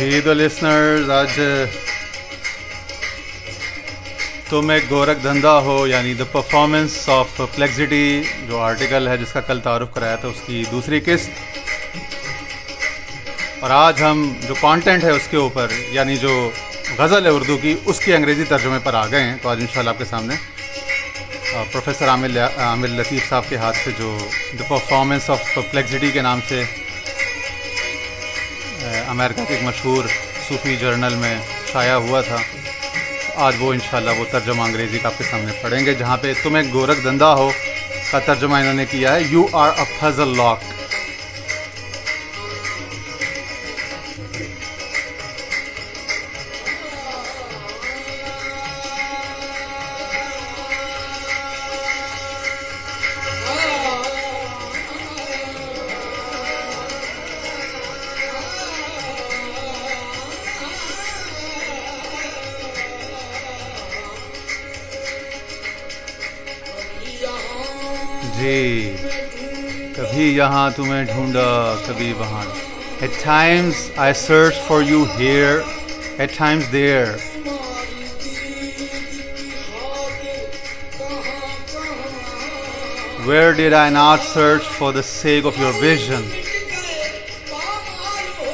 जी तो लिसनर्स आज, तुम एक गोरख धंधा हो, यानी द परफॉर्मेंस ऑफ़ फ्लेक्सिटी जो आर्टिकल है जिसका कल तारुफ कराया था, उसकी दूसरी किस्त। और आज हम जो कंटेंट है उसके ऊपर, यानी जो गज़ल है उर्दू की, उसकी अंग्रेज़ी तर्जुमे पर आ गए हैं तो आज इंशाल्लाह आपके सामने प्रोफेसर आमिर आमिर लतीफ़ साहब के हाथ से जो द परफॉर्मेंस ऑफ़ फ्लेक्सिटी के नाम से अमेरिका के एक मशहूर सूफ़ी जर्नल में शाया हुआ था। आज वो इंशाल्लाह वो तर्जमा अंग्रेज़ी का आपके सामने पढ़ेंगे, जहाँ पे तुम एक गोरख धंधा हो का तर्जमा इन्होंने किया है। You are a puzzle lock जी कभी यहाँ तुम्हें ढूंढा कभी वहाँ At times I search for you here, at times there. Where did I not search for the sake of your vision?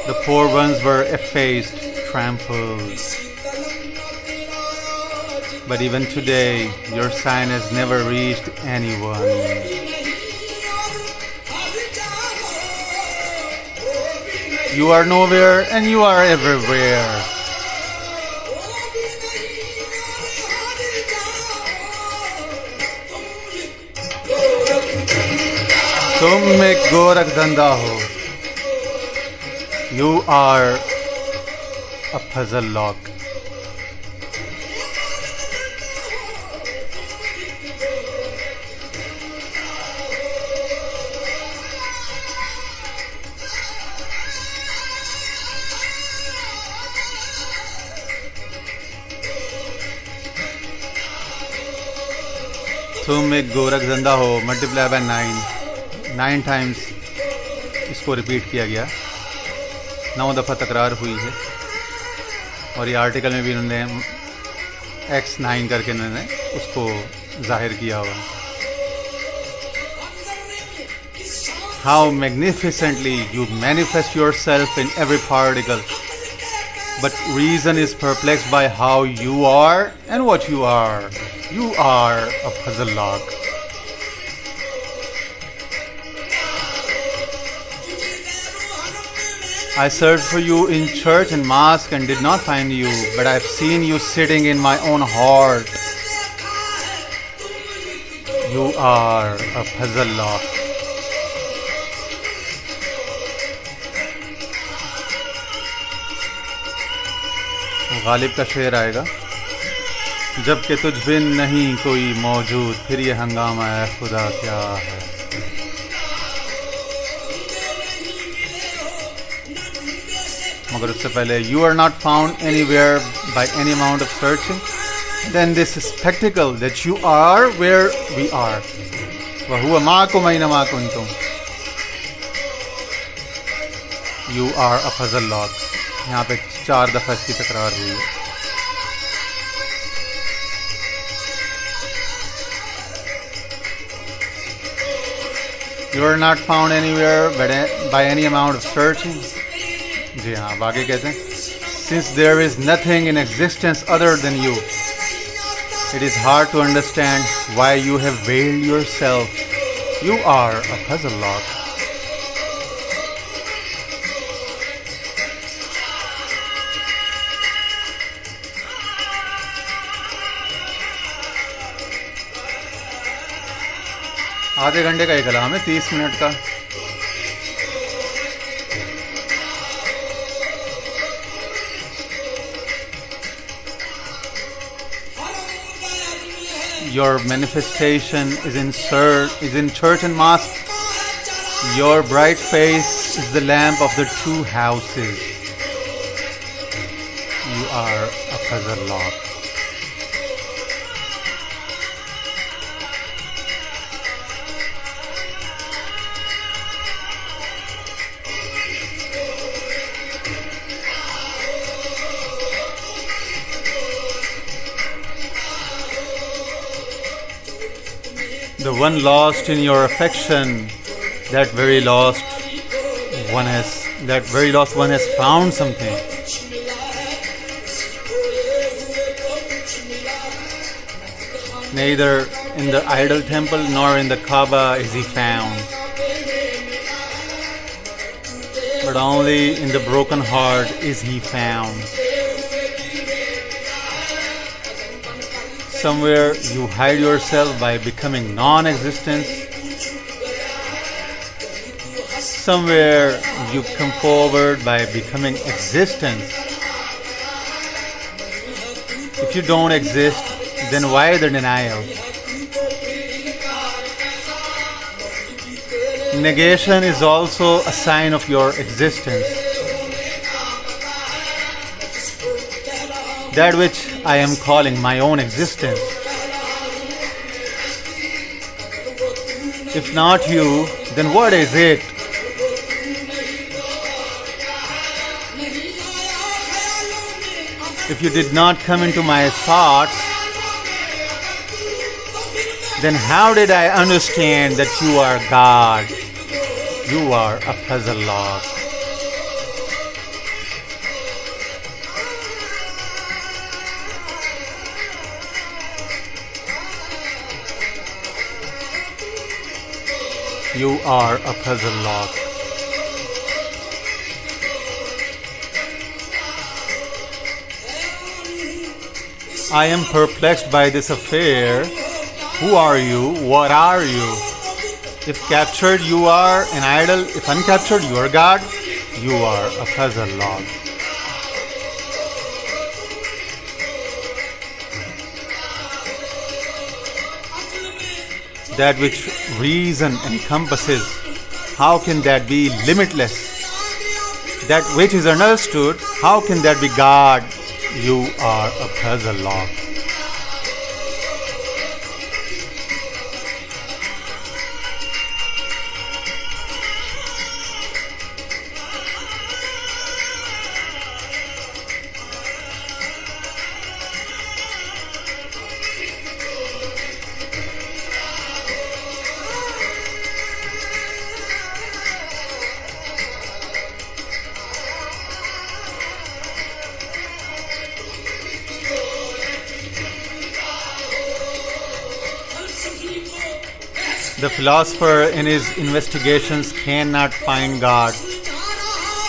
The poor ones were effaced, trampled. But even today, your sign has never reached anyone. You are nowhere and you are everywhere. तुम एक गोरख धंधा हो you are a puzzle lock एक गोरख धंधा हो multiply by nine nine times इसको रिपीट किया गया। नौ दफ़ा तकरार हुई है। और ये आर्टिकल में भी इन्होंने एक्स नाइन करके इन्होंने उसको ज़ाहिर किया हुआ। How magnificently you manifest yourself in every particle but reason is perplexed by how you are and what you are. You are a puzzle lock. I searched for you in church and mosque and did not find you, but I've seen you sitting in my own heart. You are a puzzle lock. Ghalib का शेर आएगा जबकि तुझ बिन नहीं कोई मौजूद, फिर ये हंगामा है, खुदा क्या है? मगर उससे पहले you are not found anywhere by any amount of searching then this spectacle that you are where we are वह हुआ माँ को मई नमा कुन तुम you are a puzzle lock यहाँ पे चार दफ़ा इसकी तकरार हुई है। You are not found anywhere but by any amount of searching. जी हाँ अब आगे कहते हैं Since there is nothing in existence other than you, it is hard to understand why you have veiled yourself. You are a puzzle lock. आधे घंटे का ही कलाम है तीस मिनट का Your manifestation is in church, is in church and mosque. Your bright face is the lamp of the two houses. You are a puzzle lock. The one lost in your affection, that very lost one has that very lost one has found something. Neither in the idol temple nor in the Kaaba is he found, but only in the broken heart is he found. Somewhere you hide yourself by becoming non existence. Somewhere you come forward by becoming existence. If you don't exist, then why the denial? Negation is also a sign of your existence. That which I am calling my own existence. If not you, then what is it? If you did not come into my thoughts, then how did I understand that you are God? You are a puzzle log. You are a puzzle log. I am perplexed by this affair. Who are you? What are you? If captured, you are an idol. If uncaptured, you are God. You are a puzzle log. That which reason encompasses, how can that be limitless? That which is understood, how can that be God? You are a puzzle log. The philosopher in his investigations cannot find God.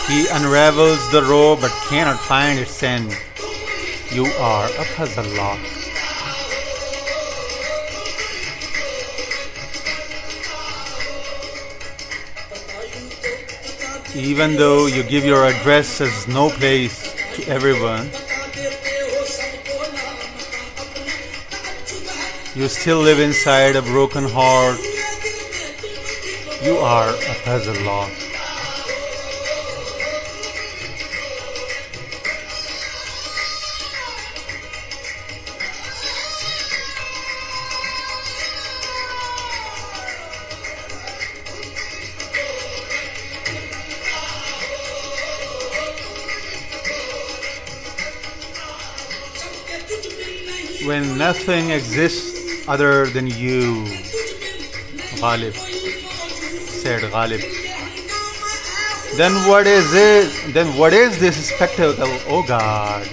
He unravels the robe but cannot find its end. You are a puzzle log. Even though you give your address as no place to everyone, you still live inside a broken heart. You are a puzzle log. When nothing exists other than you, Ghalib, said Ghalib. Then what is it? Then what is this spectacle? Oh God,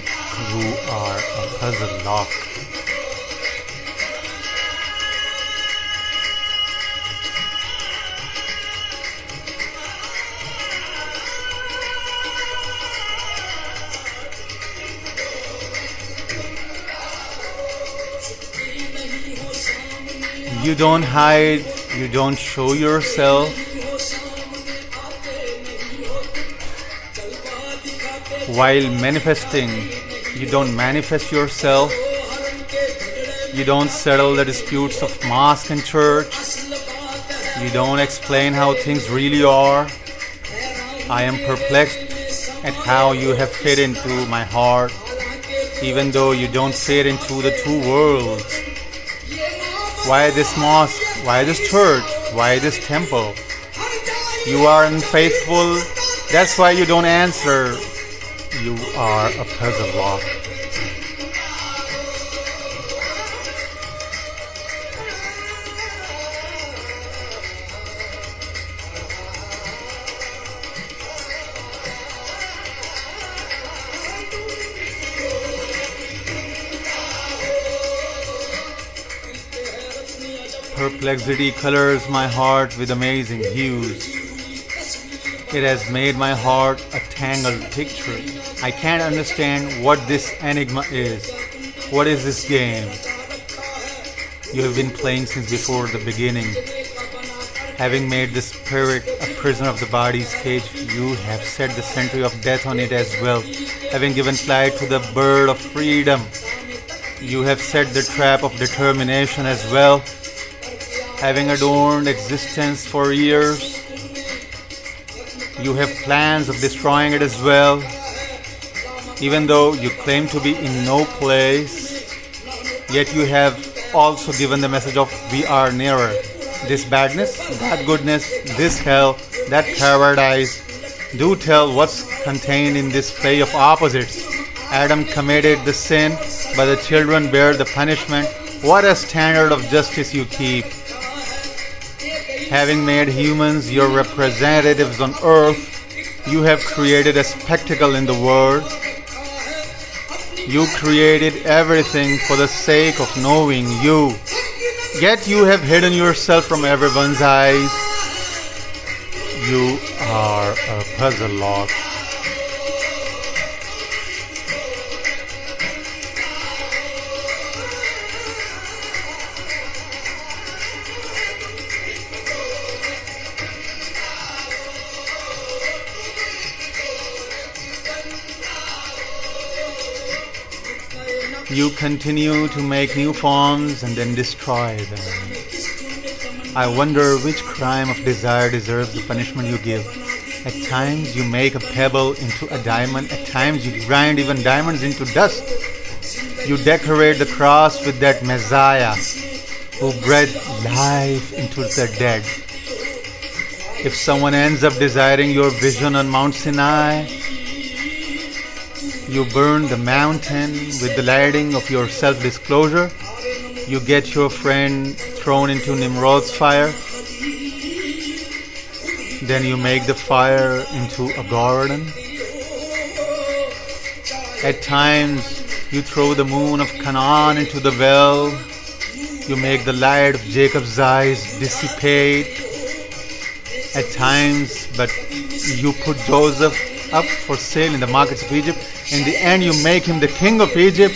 you are a puzzle log. You don't hide, you don't show yourself. While manifesting, you don't manifest yourself. You don't settle the disputes of mosque and church. You don't explain how things really are. I am perplexed at how you have fit into my heart, even though you don't fit into the two worlds. Why this mosque? Why this church? Why this temple? You are unfaithful. That's why you don't answer you are a peasant lot. Perplexity colors my heart with amazing hues. It has made my heart a tangled picture. I can't understand what this enigma is. What is this game? You have been playing since before the beginning. Having made the spirit a prisoner of the body's cage, you have set the sentry of death on it as well. Having given flight to the bird of freedom, you have set the trap of determination as well. Having adorned existence for years, you have plans of destroying it as well. Even though you claim to be in no place, yet you have also given the message of we are nearer this badness, that goodness, this hell, that paradise. Do tell what's contained in this play of opposites. Adam committed the sin, but the children bear the punishment. What a standard of justice you keep. Having made humans your representatives on earth, you have created a spectacle in the world. You created everything for the sake of knowing you. Yet you have hidden yourself from everyone's eyes. You are a puzzle lock. You continue to make new forms and then destroy them. I wonder which crime of desire deserves the punishment you give. At times you make a pebble into a diamond, at times you grind even diamonds into dust. You decorate the cross with that Messiah who bred life into the dead. If someone ends up desiring your vision on Mount Sinai, you burn the mountain with the lighting of your self disclosure. You get your friend thrown into Nimrod's fire. Then you make the fire into a garden. At times, you throw the moon of Canaan into the well. You make the light of Jacob's eyes dissipate. At times, but you put Joseph up for sale in the markets of Egypt in the end, you make him the king of Egypt.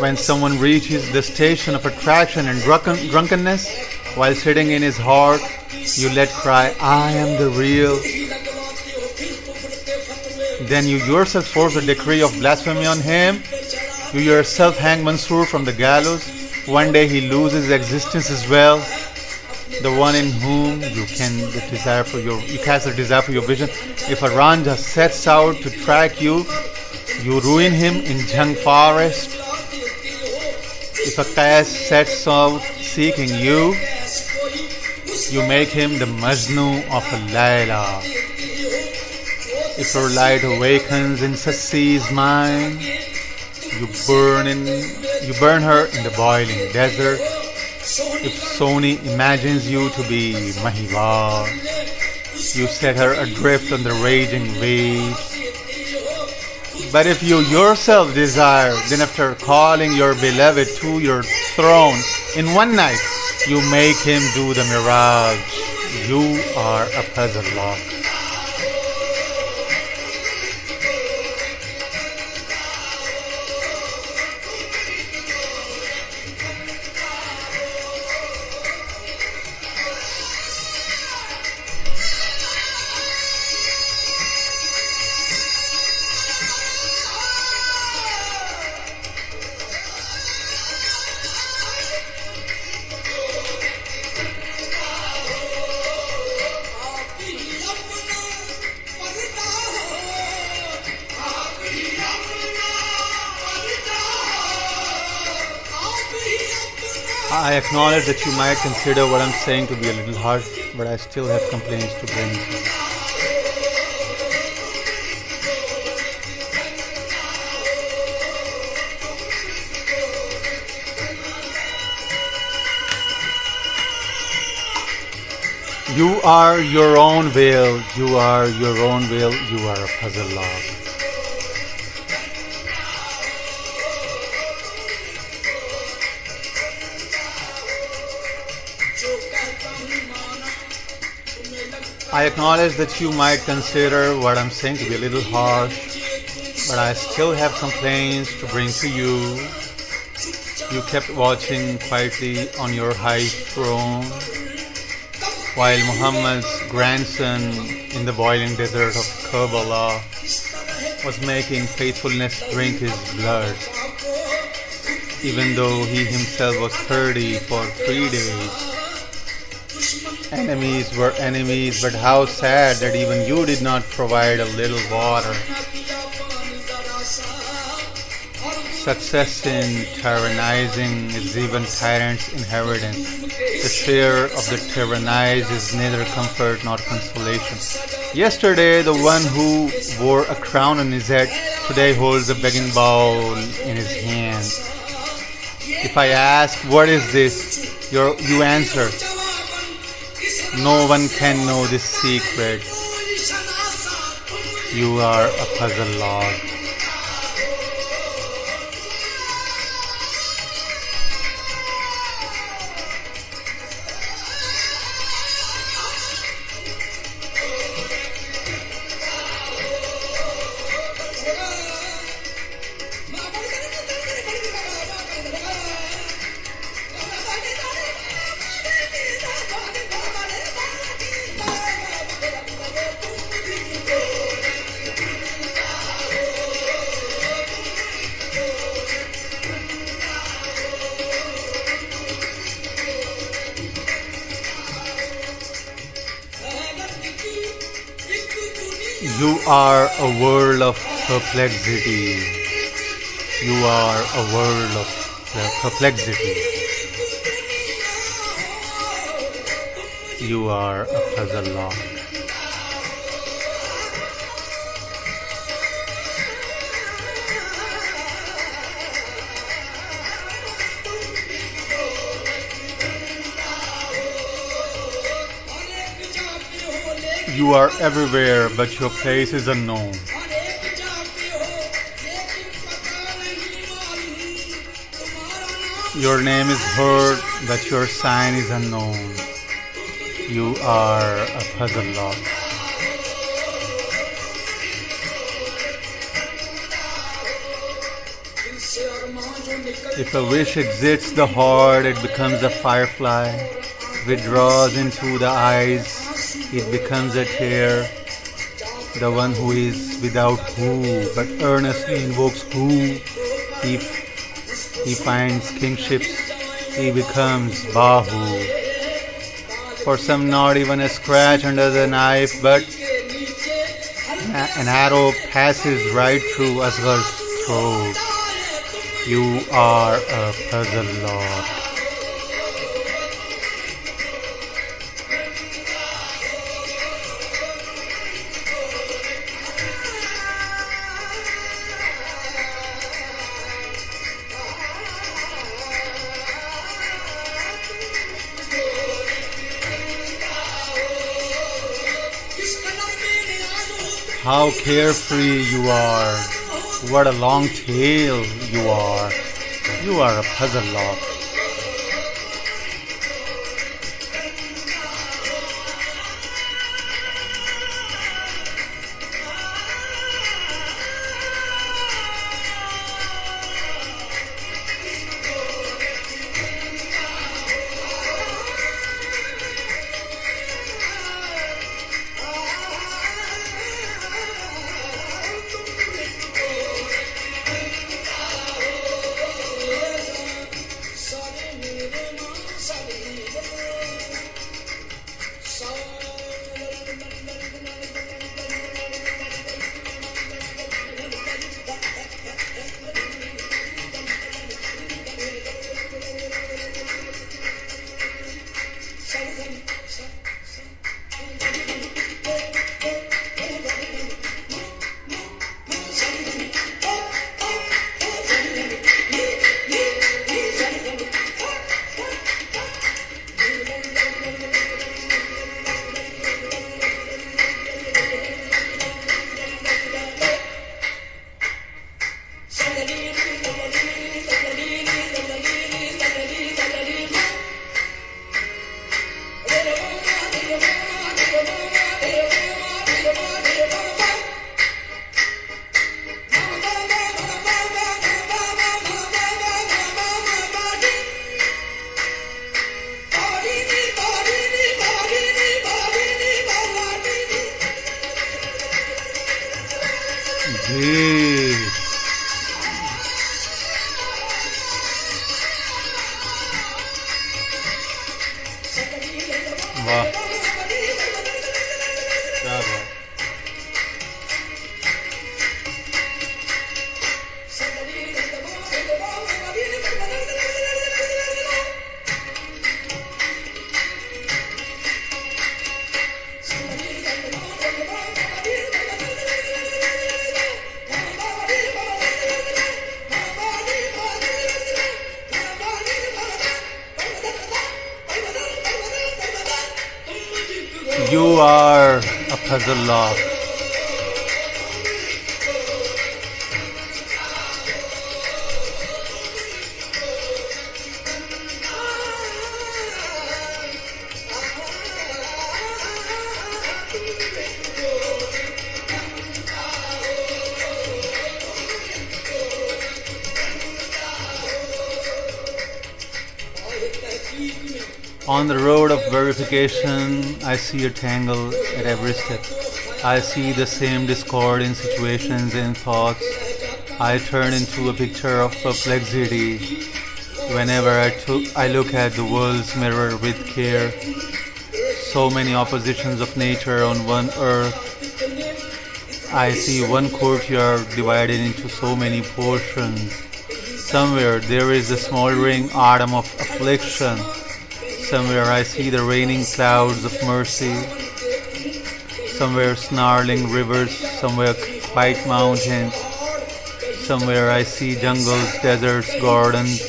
When someone reaches the station of attraction and drunken, drunkenness, while sitting in his heart, you let cry, I am the real. Then you yourself force a decree of blasphemy on him. You yourself hang Mansur from the gallows. One day he loses existence as well. The one in whom you can the desire for your you cast a desire for your vision. If a Ranjha sets out to track you, you ruin him in Jung forest. If a Qais sets out seeking you, you make him the Majnu of a Layla. If her light awakens in Sassi's mind, you burn in you burn her in the boiling desert. If Sohni imagines you to be Mahiwa, you set her adrift on the raging waves. But if you yourself desire, then after calling your beloved to your throne in one night, you make him do the mirage. You are a puzzle lock. Acknowledge that you might consider what I'm saying to be a little harsh, but I still have complaints to bring you. Are your own veil, you are your own veil, you are a puzzle log. I acknowledge that you might consider what I'm saying to be a little harsh, but I still have complaints to bring to you. You kept watching quietly on your high throne while Muhammad's grandson in the boiling desert of Karbala was making faithfulness drink his blood, even though he himself was 30 for three days. Enemies were enemies, but how sad that even you did not provide a little water. Success in tyrannizing is even tyrant's inheritance. The fear of the tyrannized is neither comfort nor consolation. Yesterday, the one who wore a crown on his head today holds a begging bowl in his hand. If I ask, What is this? You're, you answer, no one can know this secret. You are a puzzle lord. You are a world of perplexity. You are a world of perplexity. You are a puzzle lord. You are everywhere, but your place is unknown. Your name is heard, but your sign is unknown. You are a puzzle lord. If a wish exits the heart, it becomes a firefly, withdraws into the eyes, it becomes a tear. The one who is without who, but earnestly invokes who, he, he finds kingships, he becomes Bahu. For some, not even a scratch under the knife, but an arrow passes right through Asghar's throat. You are a puzzle lord. How carefree you are. What a long tail you are. You are a puzzle lord. वाह a puzzle lock. On the road of verification, I see a tangle at every step. I see the same discord in situations and thoughts. I turn into a picture of perplexity whenever I, I look at the world's mirror with care. So many oppositions of nature on one earth. I see one courtyard divided into so many portions. Somewhere there is a smoldering atom of affliction. Somewhere I see the raining clouds of mercy. Somewhere snarling rivers, somewhere quiet mountains. Somewhere I see jungles, deserts, gardens.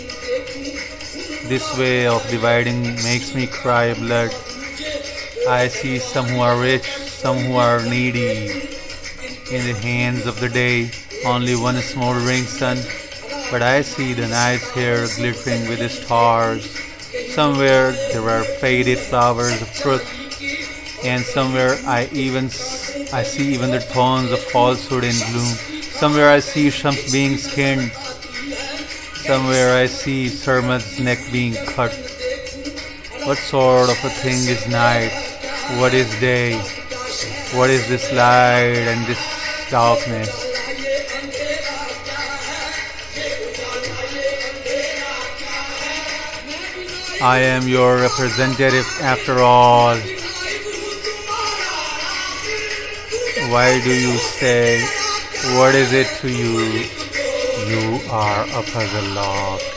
This way of dividing makes me cry blood. I see some who are rich, some who are needy. In the hands of the day, only one smoldering sun. But I see the night here glittering with the stars. Somewhere there are faded flowers of truth, and somewhere I even I see even the thorns of falsehood in bloom. Somewhere I see Shams being skinned. Somewhere I see Sarmad's neck being cut. What sort of a thing is night? What is day? What is this light and this darkness? I am your representative after all. Why do you say, what is it to you? You are a puzzle lock.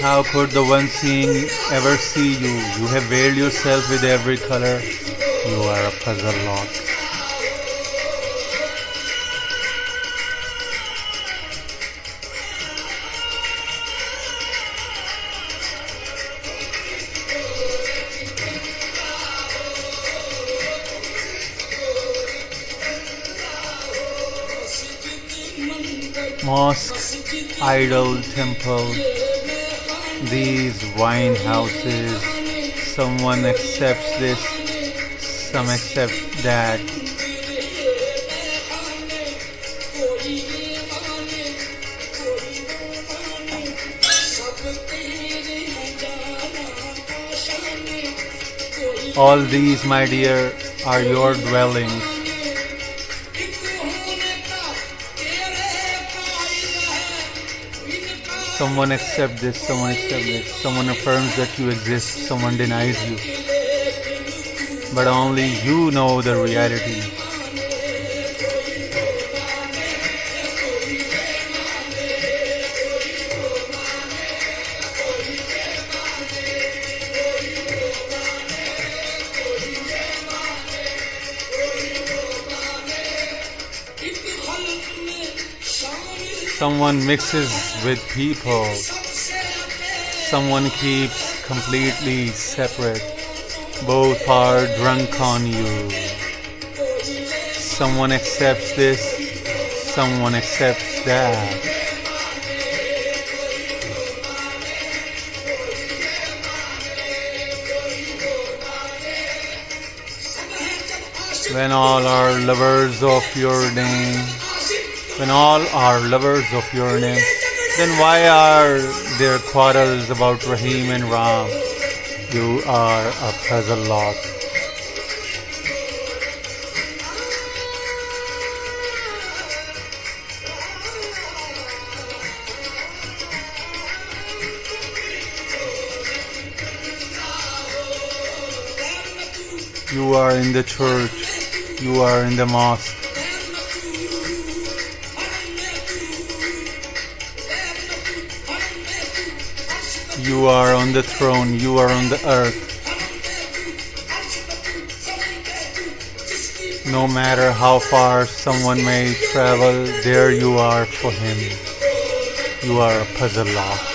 How could the one seeing ever see you? You have veiled yourself with every color. You are a puzzle lock. Mosque, idol, temple, these wine houses. Someone accepts this, some accept that. All these, my dear, are your dwellings. Someone accept this, someone accept this, someone affirms that you exist, someone denies you. But only you know the reality. Someone mixes with people someone keeps completely separate. Both are drunk on you. Someone accepts this, someone accepts that. when all are lovers of your name, when all are lovers of your name then why are there quarrels about Rahim and Ram? You are a puzzle lot. You are in the church. You are in the mosque. You are on the throne. You are on the earth. No matter how far someone may travel, there you are for him. You are a puzzle lock.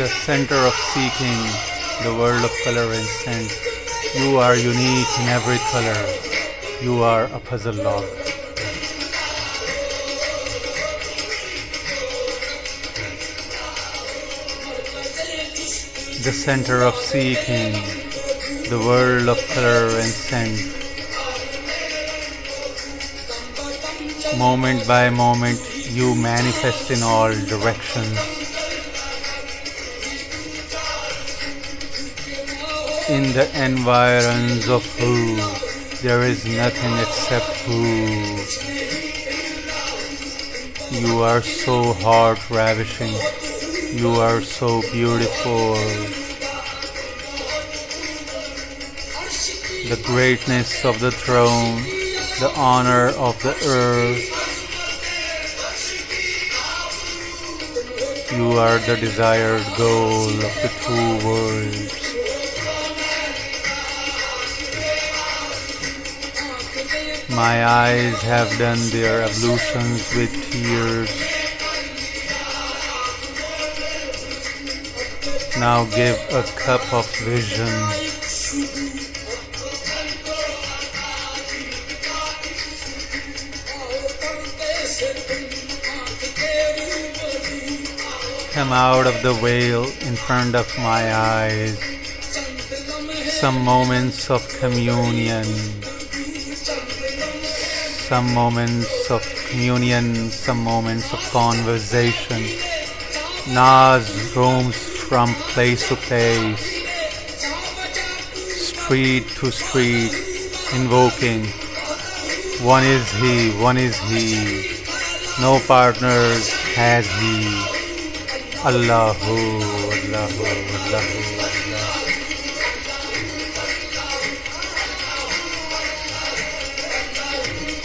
The center of seeking, the world of color and scent. You are unique in every color. You are a puzzle log. The center of seeking, the world of color and scent. Moment by moment, you manifest in all directions. In the environs of who, there is nothing except who. You are so heart ravishing. You are so beautiful. The greatness of the throne, the honor of the earth. You are the desired goal of the two worlds. My eyes have done their ablutions with tears. Now give a cup of vision. Come out of the veil in front of my eyes. Some moments of communion some moments of communion, some moments of conversation. Naz roams from place to place, street to street, invoking, One is He, one is He, no partners has He. Allahu, Allahu, Allahu. Allahu,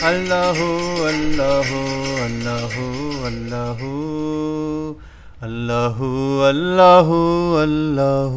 Allah Allah Allah Allah Allah Allah Allah